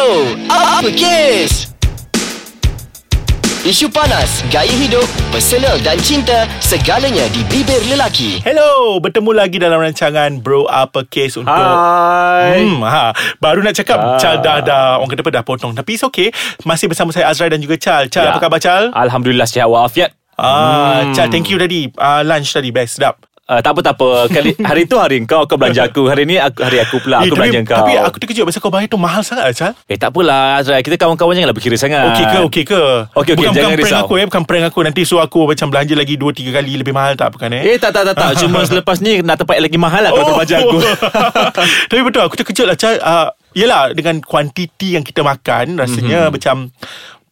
Bro, apa kes? Isu panas, gaya hidup, personal dan cinta, segalanya di bibir lelaki. Hello, bertemu lagi dalam rancangan Bro Apa Case untuk Hai. Hmm, ha, baru nak cakap Ah. Chal dah dah orang kata dah potong tapi it's okay. Masih bersama saya Azrai dan juga Chal. Chal Ya. apa khabar Chal? Alhamdulillah sihat walafiat. Ah, Hmm. Chal thank you tadi. Uh, lunch tadi best sedap. Uh, tak apa tak apa. Kali hari tu hari kau kau belanja aku. Hari ni aku, hari aku pula Eh, aku belanja tapi, kau. tapi aku terkejut pasal kau bayar tu mahal sangat Chal. Eh tak apalah Azrai Kita kawan-kawan janganlah berkira sangat Okey ke okey ke? Okey, okey, bukan, jangan bukan prank risau. aku eh, bukan prank aku nanti suruh aku macam belanja lagi 2 3 kali lebih mahal tak bukan eh? Eh tak tak tak, tak. Cuma selepas ni Nak tempat lagi mahal lah Kalau kau belanja aku Tapi betul aku terkejut lah Chal. Uh, yelah dengan kuantiti yang kita makan rasanya mm-hmm. macam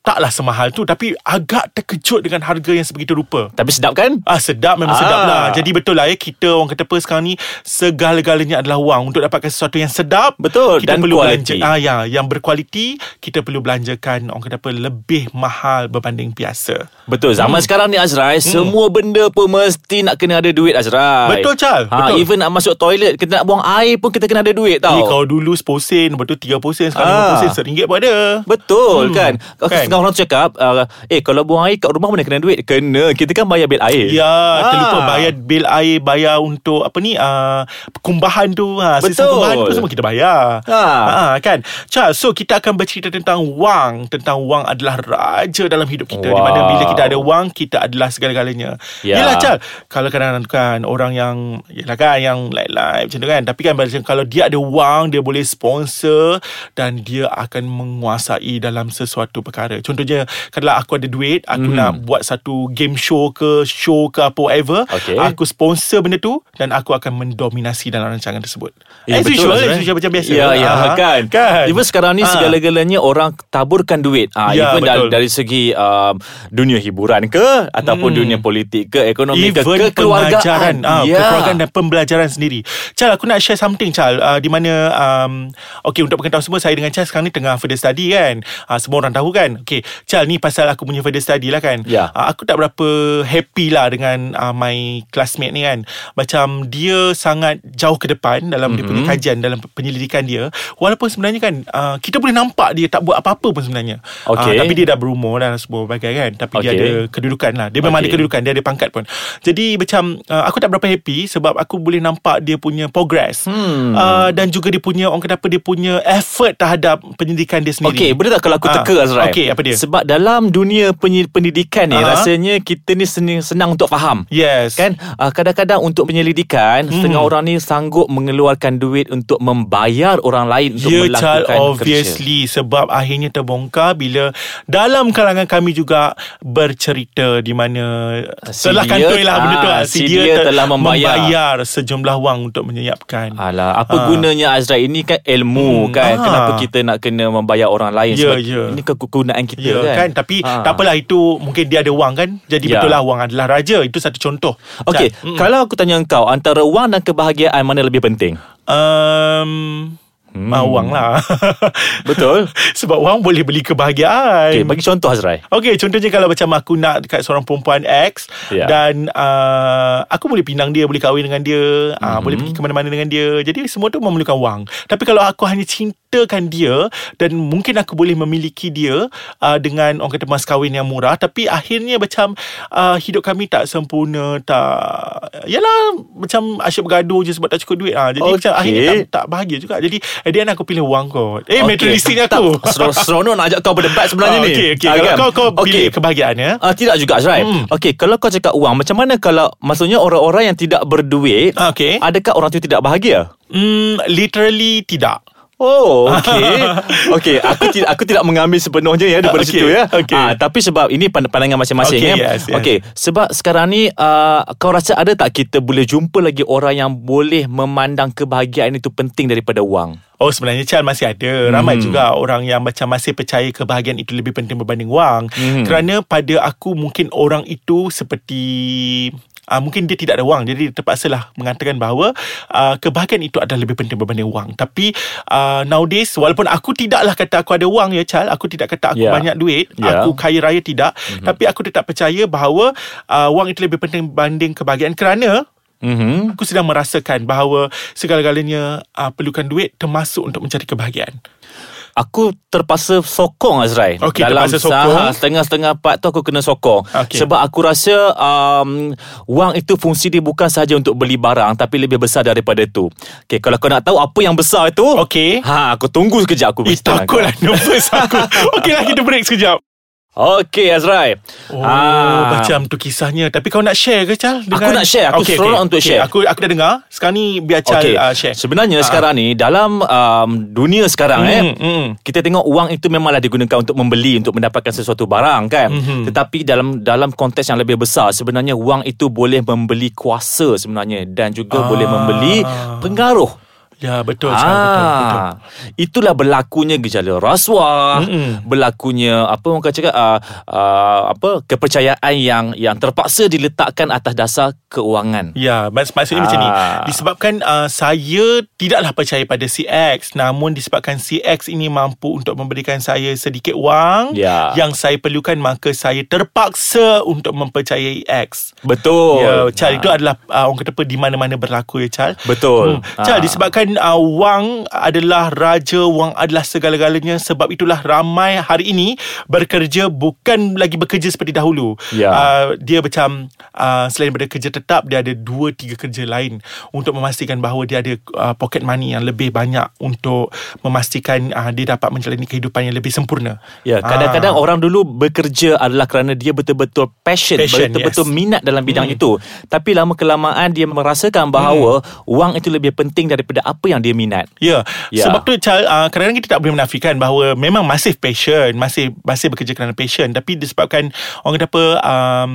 taklah semahal tu tapi agak terkejut dengan harga yang sebegitu rupa. Tapi sedap kan Ah sedap memang Ah. sedap lah. Jadi betul lah ya kita orang kata apa sekarang ni segala-galanya adalah wang untuk dapatkan sesuatu yang sedap. Betul, Kita dan perlu kualiti. belanja ah ya yang berkualiti kita perlu belanjakan orang kata apa lebih mahal berbanding biasa. Betul Zaman sekarang ni Azrai Semua benda pun Mesti nak kena ada duit Azrai Hmm. Betul, Chal. ha, Betul. Even nak masuk toilet Kita nak buang air pun Kita kena ada duit tau Eh, kalau dulu 10 sen, tu 30 sen, sekarang Ah. 50 sen, seringgit pun ada. Betul Hmm, kan kan? Kan Setengah orang tu cakap uh, Eh kalau buang air kat rumah mana kena duit Kena Kita kan bayar bil air Ya, Ah. terlupa bayar bil air, bayar untuk apa ni, uh, kumbahan tu, ha, sistem Betul. kumbahan tu semua kita bayar. Ha. Ha, kan? Charles, so kita akan bercerita tentang wang, tentang wang adalah raja dalam hidup kita. Di mana Wow. bila kita ada wang, kita adalah segala-galanya. Ya. Yelah, Charles, kalau kadang-kadang kan orang yang, yelah kan, yang like-like macam tu kan. Tapi kan kalau dia ada wang, dia boleh sponsor dan dia akan menguasai dalam sesuatu perkara. Contohnya, kalau aku ada duit, aku Mhm. nak buat satu game show ke, show ke apa whatever, Okey. aku sponsor benda tu dan aku akan mendominasi dalam rancangan tersebut. Eh, as betul usual, lah, as usual macam biasa. Ya, ya Ah, kan. kan. Even sekarang ni Ah. segala-galanya orang taburkan duit. Ah, Ya, even dari, betul. dari segi um, dunia hiburan ke ataupun Hmm. dunia politik ke, ekonomi Even ke, kekeluargaan. pengajaran ah, ya. Kekeluargaan dan pembelajaran sendiri Chal aku nak share something Chal uh, Di mana um, Okay untuk pengetahuan semua Saya dengan Chal sekarang ni Tengah further study kan uh, Semua orang tahu kan Okay Chal ni pasal aku punya further study lah kan Ya. uh, Aku tak berapa happy lah Dengan uh, my classmate ni kan Macam dia sangat jauh ke depan Dalam mm-hmm. dia punya kajian Dalam penyelidikan dia Walaupun sebenarnya kan uh, Kita boleh nampak dia Tak buat apa-apa pun sebenarnya Okey. uh, Tapi dia dah berumur dan semua bagai kan Tapi dia Okey. ada kedudukan lah Dia memang Okey. ada kedudukan Dia ada pangkat pun Jadi macam uh, Aku tak berapa happy Sebab aku boleh nampak Dia punya progress Hmm. uh, Dan juga dia punya Orang kata apa Dia punya effort terhadap Pendidikan dia sendiri Okey, boleh tak kalau aku Ah, teka Azrai? okey, apa dia? Sebab dalam dunia pendidikan ni Ah. rasanya kita ni senang, senang untuk faham. Yes Kan uh, kadang-kadang untuk penyelidikan hmm. setengah orang ni sanggup mengeluarkan duit untuk membayar orang lain untuk Ya child melakukan obviously Sebab akhirnya terbongkar Bila Dalam kalangan kami juga Bercerita Di mana Si Telah dia- kantoi lah benda tu ah, lah. si dia telah membayar. membayar Sejumlah wang Untuk menyiapkan Alah, apa Ah. gunanya Azrai ini kan ilmu Hmm, kan. ah. Kenapa kita nak kena membayar orang lain Ya, sebab ya. ini kegunaan kita Ya kan. kan Tapi Ah. tak apalah Itu mungkin dia ada wang kan Jadi Ya. betul lah Wang adalah raja Itu satu contoh Okey. Mm. kalau aku tanya kau antara wang dan kebahagiaan mana lebih penting? um, hmm. ah, Wang lah Betul. Sebab wang boleh beli kebahagiaan Okey, bagi contoh Azrai. Okey, contohnya kalau macam aku nak dekat seorang perempuan X Ya. dan uh, aku boleh pinang dia, boleh kahwin dengan dia, mm-hmm. uh, boleh pergi ke mana-mana dengan dia. Jadi semua tu memerlukan wang. Tapi kalau aku hanya cintakan dia dan mungkin aku boleh memiliki dia uh, dengan orang kata mas kahwin yang murah tapi akhirnya macam uh, hidup kami tak sempurna, tak yalah macam asyik bergaduh je sebab tak cukup duit. Ah, jadi Okey. macam akhirnya tak, tak bahagia juga. Jadi at the end aku pilih wang kot. Eh, Okey. materialistik ni aku. Tak, seron- seronok nak ajak kau berdebat sebenarnya Ah, ni. Okey, okey. Ah, Kalau kan? kau kau Okey. pilih kebahagiaan ya. Ah tidak juga Azrai. Hmm. Okey, kalau kau cakap wang, macam mana kalau maksudnya orang-orang yang tidak berduit, okey. adakah orang tu tidak bahagia? Hmm, literally tidak. Oh, okey. okey, aku tidak aku tidak mengambil sepenuhnya ya daripada Okey, situ ya. okey. Ah, tapi sebab ini pand- pandangan masing-masing Okey, ya. yes, yes. Okey, sebab sekarang ni uh, kau rasa ada tak kita boleh jumpa lagi orang yang boleh memandang kebahagiaan itu penting daripada wang? Oh sebenarnya Chal masih ada Ramai juga orang yang macam masih percaya kebahagiaan itu lebih penting berbanding wang Hmm. Kerana pada aku mungkin orang itu seperti uh, mungkin dia tidak ada wang jadi terpaksalah mengatakan bahawa uh, kebahagiaan itu adalah lebih penting berbanding wang tapi uh, nowadays walaupun aku tidaklah kata aku ada wang ya Chal aku tidak kata aku Ya. banyak duit Ya. aku kaya raya tidak mm-hmm. tapi aku tetap percaya bahawa uh, wang itu lebih penting berbanding kebahagiaan kerana Mhm. aku sedang merasakan bahawa segala-galanya uh, perlukan duit termasuk untuk mencari kebahagiaan Aku terpaksa sokong Azrai Okey, Dalam sokong. Setengah-setengah part tu Aku kena sokong Okey. Sebab aku rasa um, Wang itu fungsi dia bukan sahaja Untuk beli barang Tapi lebih besar daripada tu Okay, Kalau kau nak tahu Apa yang besar itu Okey. Ha, aku tunggu sekejap aku Eh, takutlah nervous aku. Okeylah kita break sekejap. Okey Azrai Oh, Ah. macam tu kisahnya. Tapi kau nak share ke Chal? Aku nak share. Aku seronok untuk share. Aku aku dah dengar. Sekarang ni biar Chal Okey. uh, share. Sebenarnya sekarang ni dalam um, dunia sekarang Hmm, eh hmm. kita tengok wang itu memanglah digunakan untuk membeli untuk mendapatkan sesuatu barang kan. Mhm. Tetapi dalam dalam konteks yang lebih besar sebenarnya wang itu boleh membeli kuasa sebenarnya dan juga Ah. boleh membeli pengaruh. Ya, betul Chal, betul, betul. Ah, itulah berlakunya gejala rasuah, Mm-mm. berlakunya apa orang kata cakap uh, uh, apa kepercayaan yang yang terpaksa diletakkan atas dasar keuangan. Ya, mak- maksudnya macam ni. Ah. Disebabkan uh, saya tidaklah percaya pada CX, namun disebabkan CX ini mampu untuk memberikan saya sedikit wang Ya. yang saya perlukan, maka saya terpaksa untuk mempercayai X. Betul. Ya, Chal, Ah. itu adalah uh, orang kata apa di mana-mana berlaku ya, Chal. Betul. Hmm. Chal, Ah. Disebabkan uh, wang adalah raja, wang adalah segala-galanya sebab itulah ramai hari ini bekerja bukan lagi bekerja seperti dahulu. Ya. Uh, dia macam uh, selain daripada kerja tetap, dia ada dua tiga kerja lain untuk memastikan bahawa dia ada uh, pocket money yang lebih banyak untuk memastikan uh, dia dapat menjalani kehidupan yang lebih sempurna. Ya, kadang-kadang Ah. orang dulu bekerja adalah kerana dia betul-betul passion, Passion, betul-betul yes. minat dalam bidang itu. Tapi lama kelamaan dia merasakan bahawa wang itu lebih penting daripada apa yang dia minat. Ya, Ya. yeah. sebab tu Chal, uh, kadang-kadang kita tak boleh menafikan bahawa memang masih passion, masih masih bekerja kerana passion, tapi disebabkan orang kata apa um,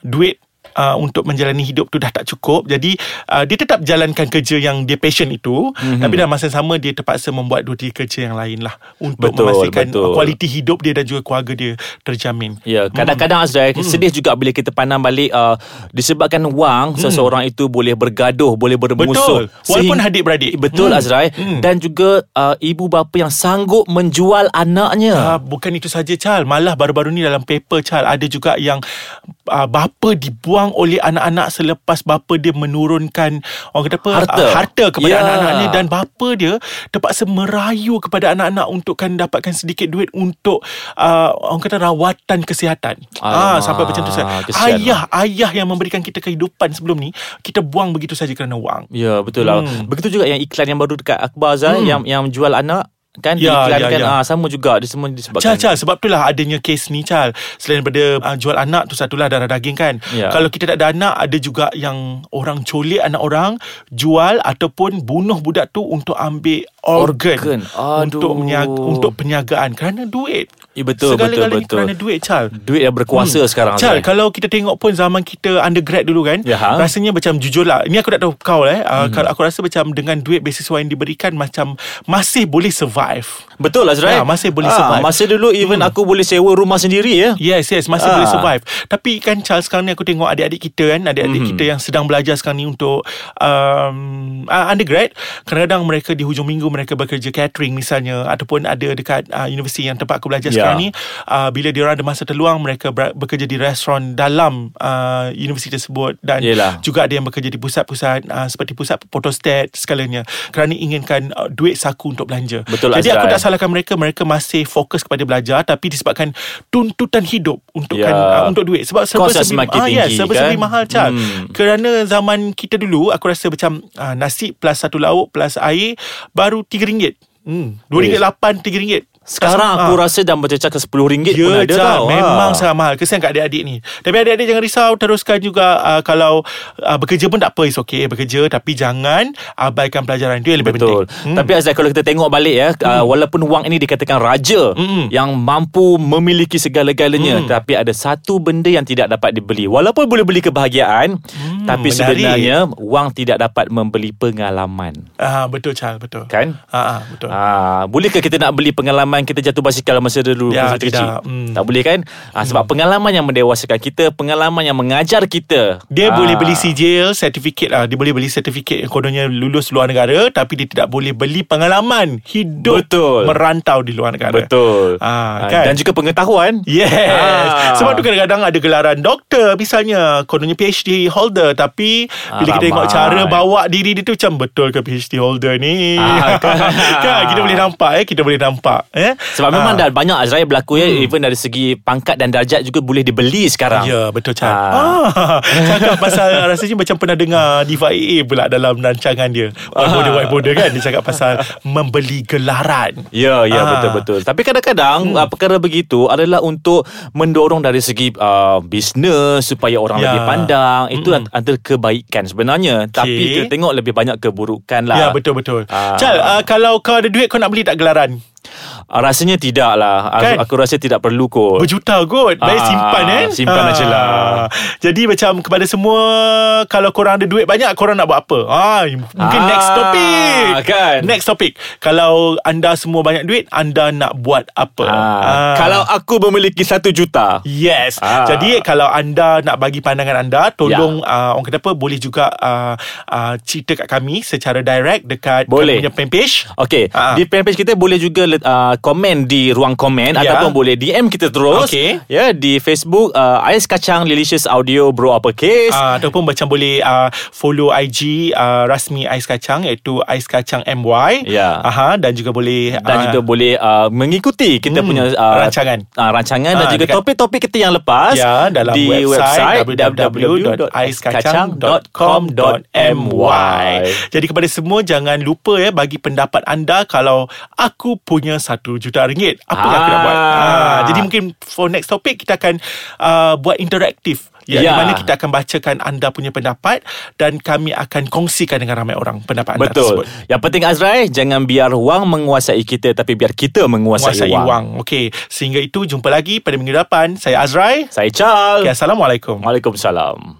duit Uh, untuk menjalani hidup tu dah tak cukup Jadi uh, dia tetap jalankan kerja yang dia passion itu Mhm. mm-hmm. Tapi dalam masa sama dia terpaksa membuat dua tiga kerja yang lain lah Untuk Betul, memastikan betul. kualiti hidup dia dan juga keluarga dia terjamin Ya, kadang-kadang Azrael sedih juga bila kita pandang balik uh, disebabkan wang seseorang itu boleh bergaduh, boleh bermusuh. Betul. Walaupun Sehingga- adik-beradik. Betul Hmm. Azrael Hmm. dan juga uh, ibu bapa yang sanggup menjual anaknya. Uh, bukan itu saja Chal Malah baru-baru ni dalam paper Chal Ada juga yang uh, Bapa dibuang oleh anak-anak Selepas bapa dia menurunkan Orang kata apa Harta. Uh, harta kepada Ya. anak-anaknya Dan bapa dia Terpaksa merayu kepada anak-anak Untukkan dapatkan sedikit duit Untuk uh, Orang kata rawatan kesihatan Ah Sampai macam tu Chal. kesian Ayah Ayah yang memberikan kita kehidupan sebelum ni Kita buang begitu saja kerana wang Ya betul lah. Hmm. Begitu juga yang iklan yang baru dekat Akbar Azrael Hmm. yang yang jual anak kan Ya, diiklankan ya, ya. ah sama juga dia semua disebabkan. Cal, Cal, sebab itulah adanya kes ni, Cal. Selain daripada uh, jual anak tu satulah darah daging kan. Ya. Kalau kita tak ada anak, ada juga yang orang colik anak orang, jual ataupun bunuh budak tu untuk ambil organ. Organ. Aduh. Untuk, meniaga, untuk penyagaan. Kerana duit. Ya, betul, Segala-galanya betul, betul. kerana duit, Cal. Duit yang berkuasa sekarang Cal, Azrael. kalau kita tengok pun zaman kita undergrad dulu kan, Ya, ha? rasanya macam jujur lah. Ini aku tak tahu kau eh. Uh, Mhm. Kalau aku rasa macam dengan duit beasiswa yang diberikan macam masih boleh survive. Betul Azrael. Ya, masih boleh Ah, survive. Masa dulu even aku boleh sewa rumah sendiri ya. Yes, yes, masih Ah. boleh survive. Tapi kan Charles sekarang ni aku tengok adik-adik kita kan, adik-adik Mhm. kita yang sedang belajar sekarang ni untuk um, uh, undergrad, kadang-kadang mereka di hujung minggu mereka bekerja catering misalnya ataupun ada dekat uh, universiti yang tempat aku belajar Ya. sekarang ni, uh, bila dia orang ada masa terluang mereka ber- bekerja di restoran dalam uh, universiti tersebut dan Yelah. juga ada yang bekerja di pusat-pusat uh, seperti pusat photostat segalanya kerana inginkan uh, duit saku untuk belanja. Betul, Jadi aku Azrael. tak salahkan mereka mereka masih fokus kepada belajar tapi disebabkan tuntutan hidup untuk Ya. kan uh, untuk duit sebab serba semakin ah, tinggi, serba kan? mahal Chal. Hmm. Kerana zaman kita dulu aku rasa macam uh, nasi plus satu lauk plus air baru RM3. Hmm, RM2.8 RM3. Sekarang aku rasa dah bercecah ke RM10 Ya, pun ada Jal, tau. Memang Ah. sangat mahal Kesian kat adik-adik ni Tapi adik-adik jangan risau Teruskan juga uh, Kalau uh, bekerja pun tak apa It's okay bekerja Tapi jangan Abaikan pelajaran Itu yang lebih Betul. penting Hmm. Tapi Azrael kalau kita tengok balik ya, hmm. uh, walaupun wang ini dikatakan raja Mm-mm. yang mampu memiliki segala-galanya, Hmm. tapi ada satu benda yang tidak dapat dibeli. Walaupun boleh beli kebahagiaan, Hmm, tapi menarik. sebenarnya wang tidak dapat membeli pengalaman. Ah Betul Chal Betul Kan? Ah, ah, Betul Ah, bolehkah kita nak beli pengalaman pengalaman kita jatuh basikal masa dulu Ya, masa tidak. kecil. Hmm. Tak boleh kan? Ah, sebab pengalaman yang mendewasakan kita, pengalaman yang mengajar kita. Dia Ah. boleh beli sijil Sertifikat lah Dia boleh beli sertifikat Yang kononnya lulus luar negara Tapi dia tidak boleh beli pengalaman Hidup Betul. Merantau di luar negara Betul. Ah, kan? Dan juga pengetahuan. Yes Ah. Sebab tu kadang-kadang ada gelaran doktor Misalnya Kononnya PhD holder Tapi Ah, Bila kita tengok cara bawa diri dia tu Macam betul ke PhD holder ni Ah, kan. kan Kita boleh nampak eh Kita boleh nampak eh Sebab memang Ah. dah banyak Azrael berlaku ya Even dari segi pangkat dan darjat juga boleh dibeli sekarang. Ya betul Chan Ah. ah. Cakap pasal Rasanya macam pernah dengar Diva AA pula Dalam rancangan dia White border white border kan Dia cakap pasal Membeli gelaran Ya, ya Ah. betul-betul. Tapi kadang-kadang hmm. perkara begitu adalah untuk mendorong dari segi uh, bisnes supaya orang Ya. lebih pandang. Itu Mm-mm. antara kebaikan sebenarnya. Tapi kita tengok lebih banyak keburukan lah. Ya betul-betul Ah. Chal uh, Kalau kau ada duit Kau nak beli tak gelaran Uh, rasanya tidak lah. Kan? Aku, rasa tidak perlu kot. Berjuta kot Baik Ah, simpan eh simpan aja lah. Jadi macam Kepada semua Kalau korang ada duit banyak Korang nak buat apa ah, Mungkin Ah, next topic kan? Next topic Kalau anda semua banyak duit Anda nak buat apa Ah, Kalau aku memiliki satu juta. Yes Ah. Jadi kalau anda nak bagi pandangan anda Tolong Ya. uh, Orang kata apa Boleh juga uh, uh, Cerita kat kami Secara direct Dekat Boleh. punya fanpage Okey, Ah. di fanpage kita boleh juga uh, komen di ruang komen Ya. ataupun boleh DM kita terus. Okey. Ya, di Facebook uh, Ais Kacang Delicious Audio Bro Uppercase. Uh, ataupun macam boleh uh, follow IG uh, rasmi Ais Kacang iaitu Ais Kacang MY. Ya. Aha dan juga boleh dan uh, juga boleh uh, mengikuti kita Hmm, punya uh, rancangan. uh, rancangan dan Ah, juga dekat- topik-topik kita yang lepas ya dalam di website, website www.aiskacang.com.my. Jadi kepada semua jangan lupa ya bagi pendapat anda kalau aku punya satu juta ringgit apa yang aku nak buat. Ah. Ah, jadi mungkin for next topic kita akan uh, buat interaktif Ya, Ya. di mana kita akan bacakan anda punya pendapat dan kami akan kongsikan dengan ramai orang pendapat anda Betul. tersebut. Yang penting Azrai jangan biar wang menguasai kita tapi biar kita menguasai, Menguasai wang. wang. Okey, sehingga itu jumpa lagi pada minggu depan. Saya Azrai. Saya Chal. Okay, Assalamualaikum. Waalaikumsalam.